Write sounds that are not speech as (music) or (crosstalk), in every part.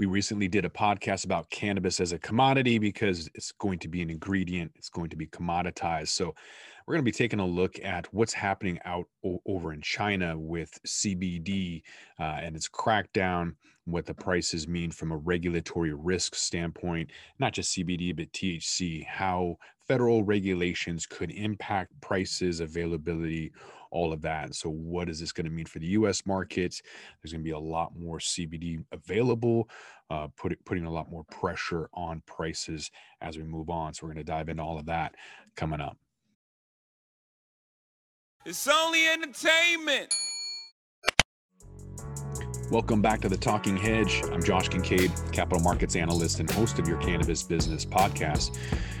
We recently did a podcast about cannabis as a commodity because it's going to be an ingredient, it's going to be commoditized. So, we're going to be taking a look at what's happening out o- over in China with CBD uh, and its crackdown, what the prices mean from a regulatory risk standpoint, not just CBD, but THC, how federal regulations could impact prices, availability, all of that. So, what is this going to mean for the US markets? There's going to be a lot more CBD available, uh, put, putting a lot more pressure on prices as we move on. So, we're going to dive into all of that coming up. It's only entertainment. Welcome back to the Talking Hedge. I'm Josh Kincaid, capital markets analyst and host of your cannabis business podcast.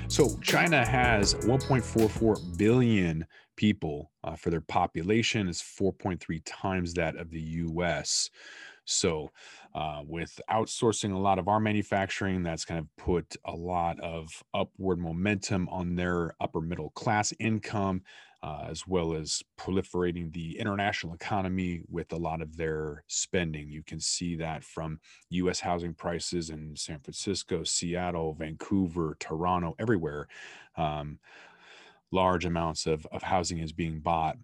So, China has 1.44 billion people uh, for their population, is 4.3 times that of the US. So, uh, with outsourcing a lot of our manufacturing, that's kind of put a lot of upward momentum on their upper middle class income uh, as well as proliferating the international economy with a lot of their spending. You can see that from US housing prices in San Francisco, Seattle, Vancouver, Toronto, everywhere. Um, large amounts of, of housing is being bought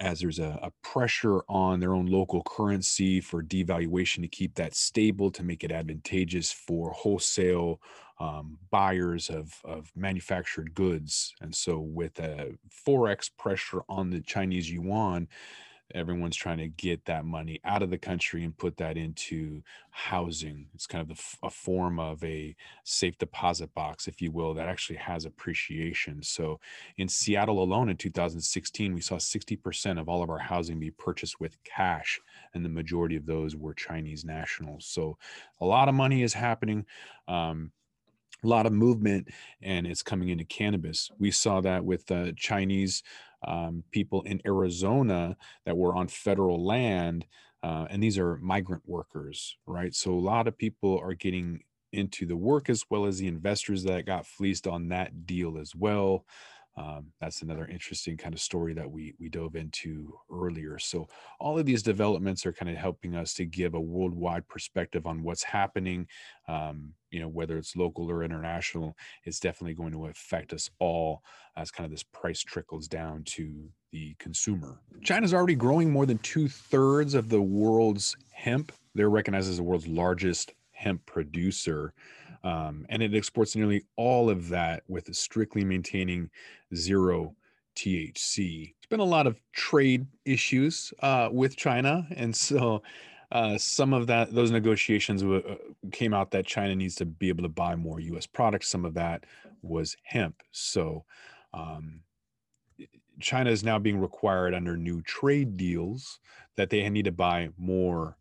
as there's a, a, pressure on their own local currency for devaluation to keep that stable to make it advantageous for wholesale um, buyers of, of manufactured goods. And so, with a forex pressure on the Chinese yuan, everyone's trying to get that money out of the country and put that into housing. It's kind of a form of a safe deposit box, if you will, that actually has appreciation. So in Seattle alone in 2016, we saw 60% of all of our housing be purchased with cash, and the majority of those were Chinese nationals. So a lot of money is happening. Um, a lot of movement and it's coming into cannabis. We saw that with uh, Chinese um, people in Arizona that were on federal land. Uh, and these are migrant workers, right? So a lot of people are getting into the work as well as the investors that got fleeced on that deal as well um, that's another interesting kind of story that we we dove into earlier. So all of these developments are kind of helping us to give a worldwide perspective on what's happening um, you know whether it's local or international it's definitely going to affect us all as kind of this price trickles down to the consumer. China's already growing more than two-thirds of the world's hemp. They're recognized as the world's largest hemp producer um, and it exports nearly all of that with strictly maintaining zero THC. There's been a lot of trade issues uh, with China, and so uh, some of that those negotiations w- uh, came out that China needs to be able to buy more U.S. products. Some of that was hemp. So um, China is now being required under new trade deals that they need to buy more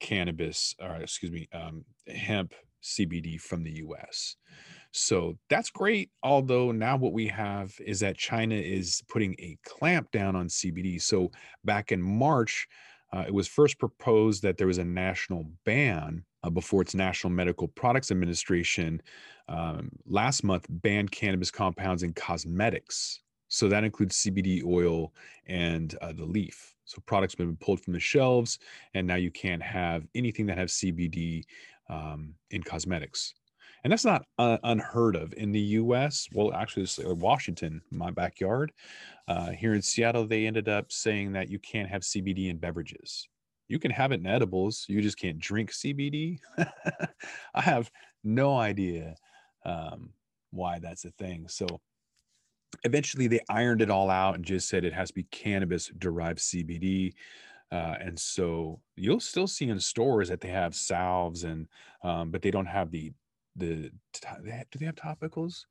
cannabis, or excuse me, um, hemp CBD from the US. So that's great. Although now what we have is that China is putting a clamp down on CBD. So back in March, uh, it was first proposed that there was a national ban uh, before its National Medical Products Administration um, last month banned cannabis compounds in cosmetics. So that includes CBD oil and uh, the leaf. So products have been pulled from the shelves, and now you can't have anything that has CBD um, in cosmetics. And that's not uh, unheard of in the US. Well, actually, it's uh, Washington, my backyard. Uh, here in Seattle, they ended up saying that you can't have CBD in beverages. You can have it in edibles, you just can't drink CBD. (laughs) I have no idea um, why that's a thing. So eventually they ironed it all out and just said it has to be cannabis derived CBD. Uh, and so you'll still see in stores that they have salves and um, but they don't have the the do they have topicals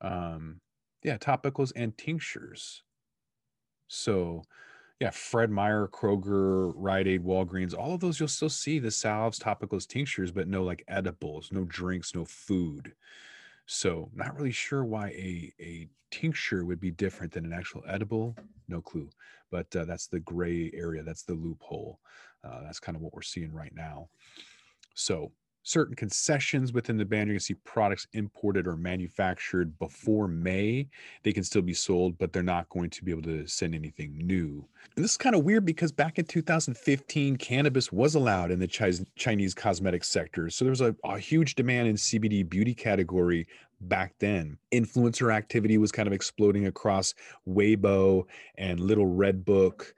um yeah topicals and tinctures so yeah fred meyer kroger rite aid walgreens all of those you'll still see the salves topicals tinctures but no like edibles no drinks no food so not really sure why a a tincture would be different than an actual edible. No clue, but uh, that's the gray area. That's the loophole. Uh, that's kind of what we're seeing right now. So certain concessions within the ban. Going to see products imported or manufactured before May. They can still be sold, but they're not going to be able to send anything new. And this is kind of weird because back in 2015, cannabis was allowed in the Chinese cosmetic sector. So there was a, a huge demand in CBD beauty category back then. Influencer activity was kind of exploding across Weibo and Little Red Book.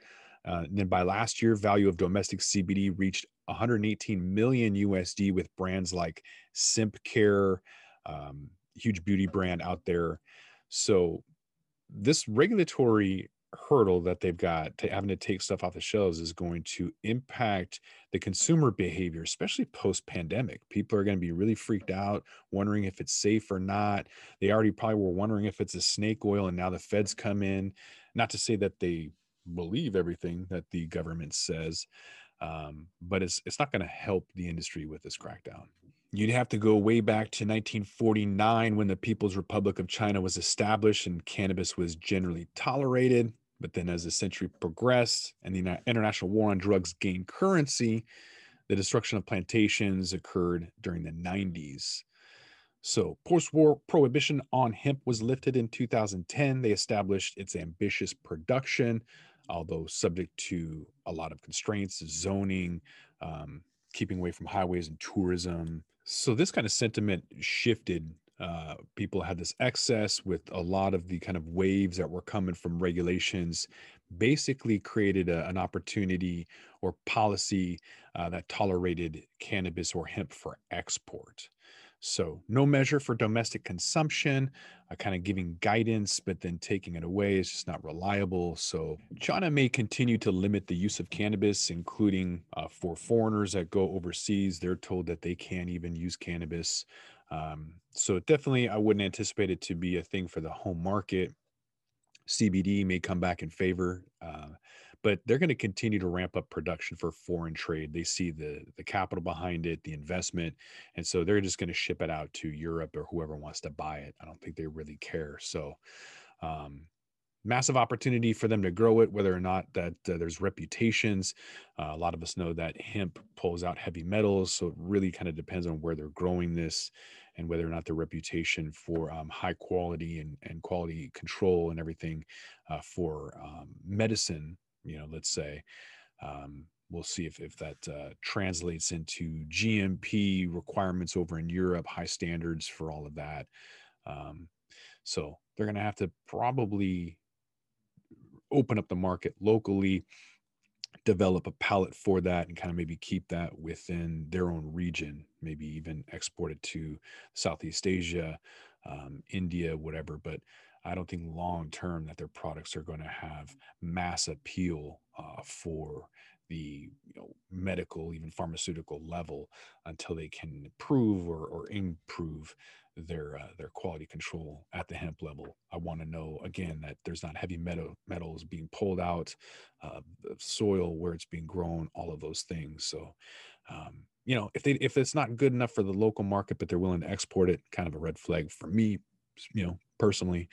Uh, and then by last year, value of domestic CBD reached 118 million USD with brands like Simp Care, um, huge beauty brand out there. So this regulatory hurdle that they've got to having to take stuff off the shelves is going to impact the consumer behavior, especially post pandemic. People are going to be really freaked out, wondering if it's safe or not. They already probably were wondering if it's a snake oil, and now the feds come in. Not to say that they believe everything that the government says, um, but it's it's not going to help the industry with this crackdown. You'd have to go way back to 1949 when the People's Republic of China was established and cannabis was generally tolerated. But then, as the century progressed and the international war on drugs gained currency, the destruction of plantations occurred during the 90s. So, post war prohibition on hemp was lifted in 2010. They established its ambitious production, although subject to a lot of constraints, zoning, um, keeping away from highways and tourism. So this kind of sentiment shifted. Uh, people had this excess with a lot of the kind of waves that were coming from regulations, basically created a, an opportunity or policy uh, that tolerated cannabis or hemp for export. So, no measure for domestic consumption, uh, kind of giving guidance, but then taking it away is just not reliable. So, China may continue to limit the use of cannabis, including uh, for foreigners that go overseas. They're told that they can't even use cannabis. Um, so, definitely, I wouldn't anticipate it to be a thing for the home market. CBD may come back in favor. Uh, but they're going to continue to ramp up production for foreign trade. They see the the capital behind it, the investment, and so they're just going to ship it out to Europe or whoever wants to buy it. I don't think they really care. So, um, massive opportunity for them to grow it. Whether or not that uh, there's reputations, uh, a lot of us know that hemp pulls out heavy metals, so it really kind of depends on where they're growing this and whether or not their reputation for um, high quality and, and quality control and everything uh, for um, medicine you know, let's say. Um, we'll see if, if that uh, translates into GMP requirements over in Europe, high standards for all of that. Um, so they're going to have to probably open up the market locally, develop a palette for that, and kind of maybe keep that within their own region, maybe even export it to Southeast Asia, um, India, whatever. But I don't think long term that their products are going to have mass appeal uh, for the you know, medical, even pharmaceutical level until they can prove or, or improve their uh, their quality control at the hemp level. I want to know again that there's not heavy metal metals being pulled out, uh, the soil where it's being grown, all of those things. So, um, you know, if they if it's not good enough for the local market, but they're willing to export it, kind of a red flag for me you know, personally,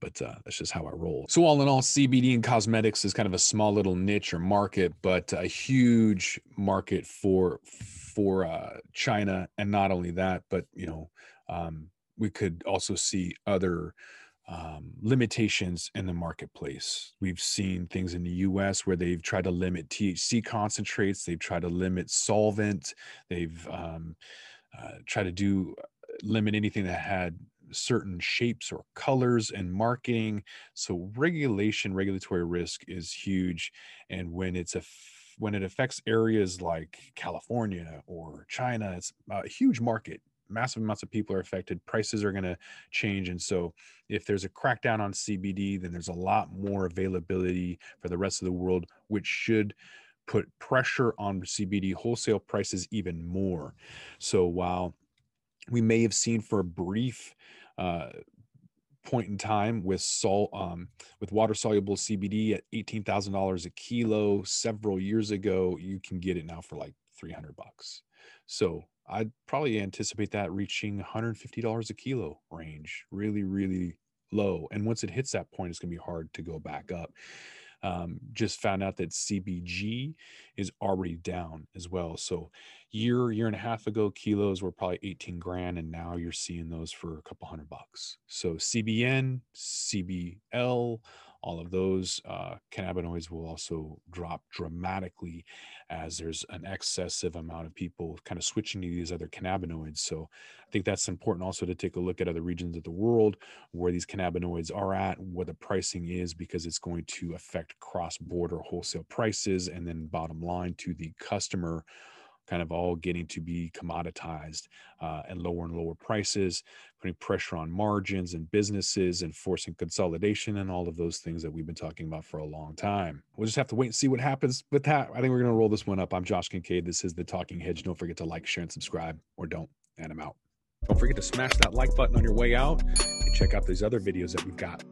but uh, that's just how I roll. So, all in all, CBD and cosmetics is kind of a small little niche or market, but a huge market for for uh, China. And not only that, but you know, um, we could also see other um, limitations in the marketplace. We've seen things in the US where they've tried to limit THC concentrates, they've tried to limit solvent, they've um, uh, tried to do uh, limit anything that had certain shapes or colors and marketing. So regulation, regulatory risk is huge. And when it's a when it affects areas like California or China, it's a huge market. Massive amounts of people are affected. Prices are going to change. And so, if there's a crackdown on CBD, then there's a lot more availability for the rest of the world, which should put pressure on CBD wholesale prices even more. So, while we may have seen for a brief uh, point in time with salt um, with water soluble CBD at eighteen thousand dollars a kilo several years ago. You can get it now for like three hundred bucks. So I'd probably anticipate that reaching one hundred fifty dollars a kilo range. Really, really low. And once it hits that point, it's going to be hard to go back up. Um, just found out that CBG is already down as well. So year year and a half ago, kilos were probably 18 grand, and now you're seeing those for a couple hundred bucks. So CBN, CBL, all of those uh, cannabinoids will also drop dramatically as there's an excessive amount of people kind of switching to these other cannabinoids. So I think that's important also to take a look at other regions of the world where these cannabinoids are at, what the pricing is, because it's going to affect cross border wholesale prices and then bottom line to the customer kind of all getting to be commoditized uh, and lower and lower prices, putting pressure on margins and businesses and forcing consolidation and all of those things that we've been talking about for a long time. We'll just have to wait and see what happens with that. I think we're going to roll this one up. I'm Josh Kincaid. This is the Talking Hedge. Don't forget to like, share, and subscribe, or don't, and I'm out. Don't forget to smash that like button on your way out and check out these other videos that we've got.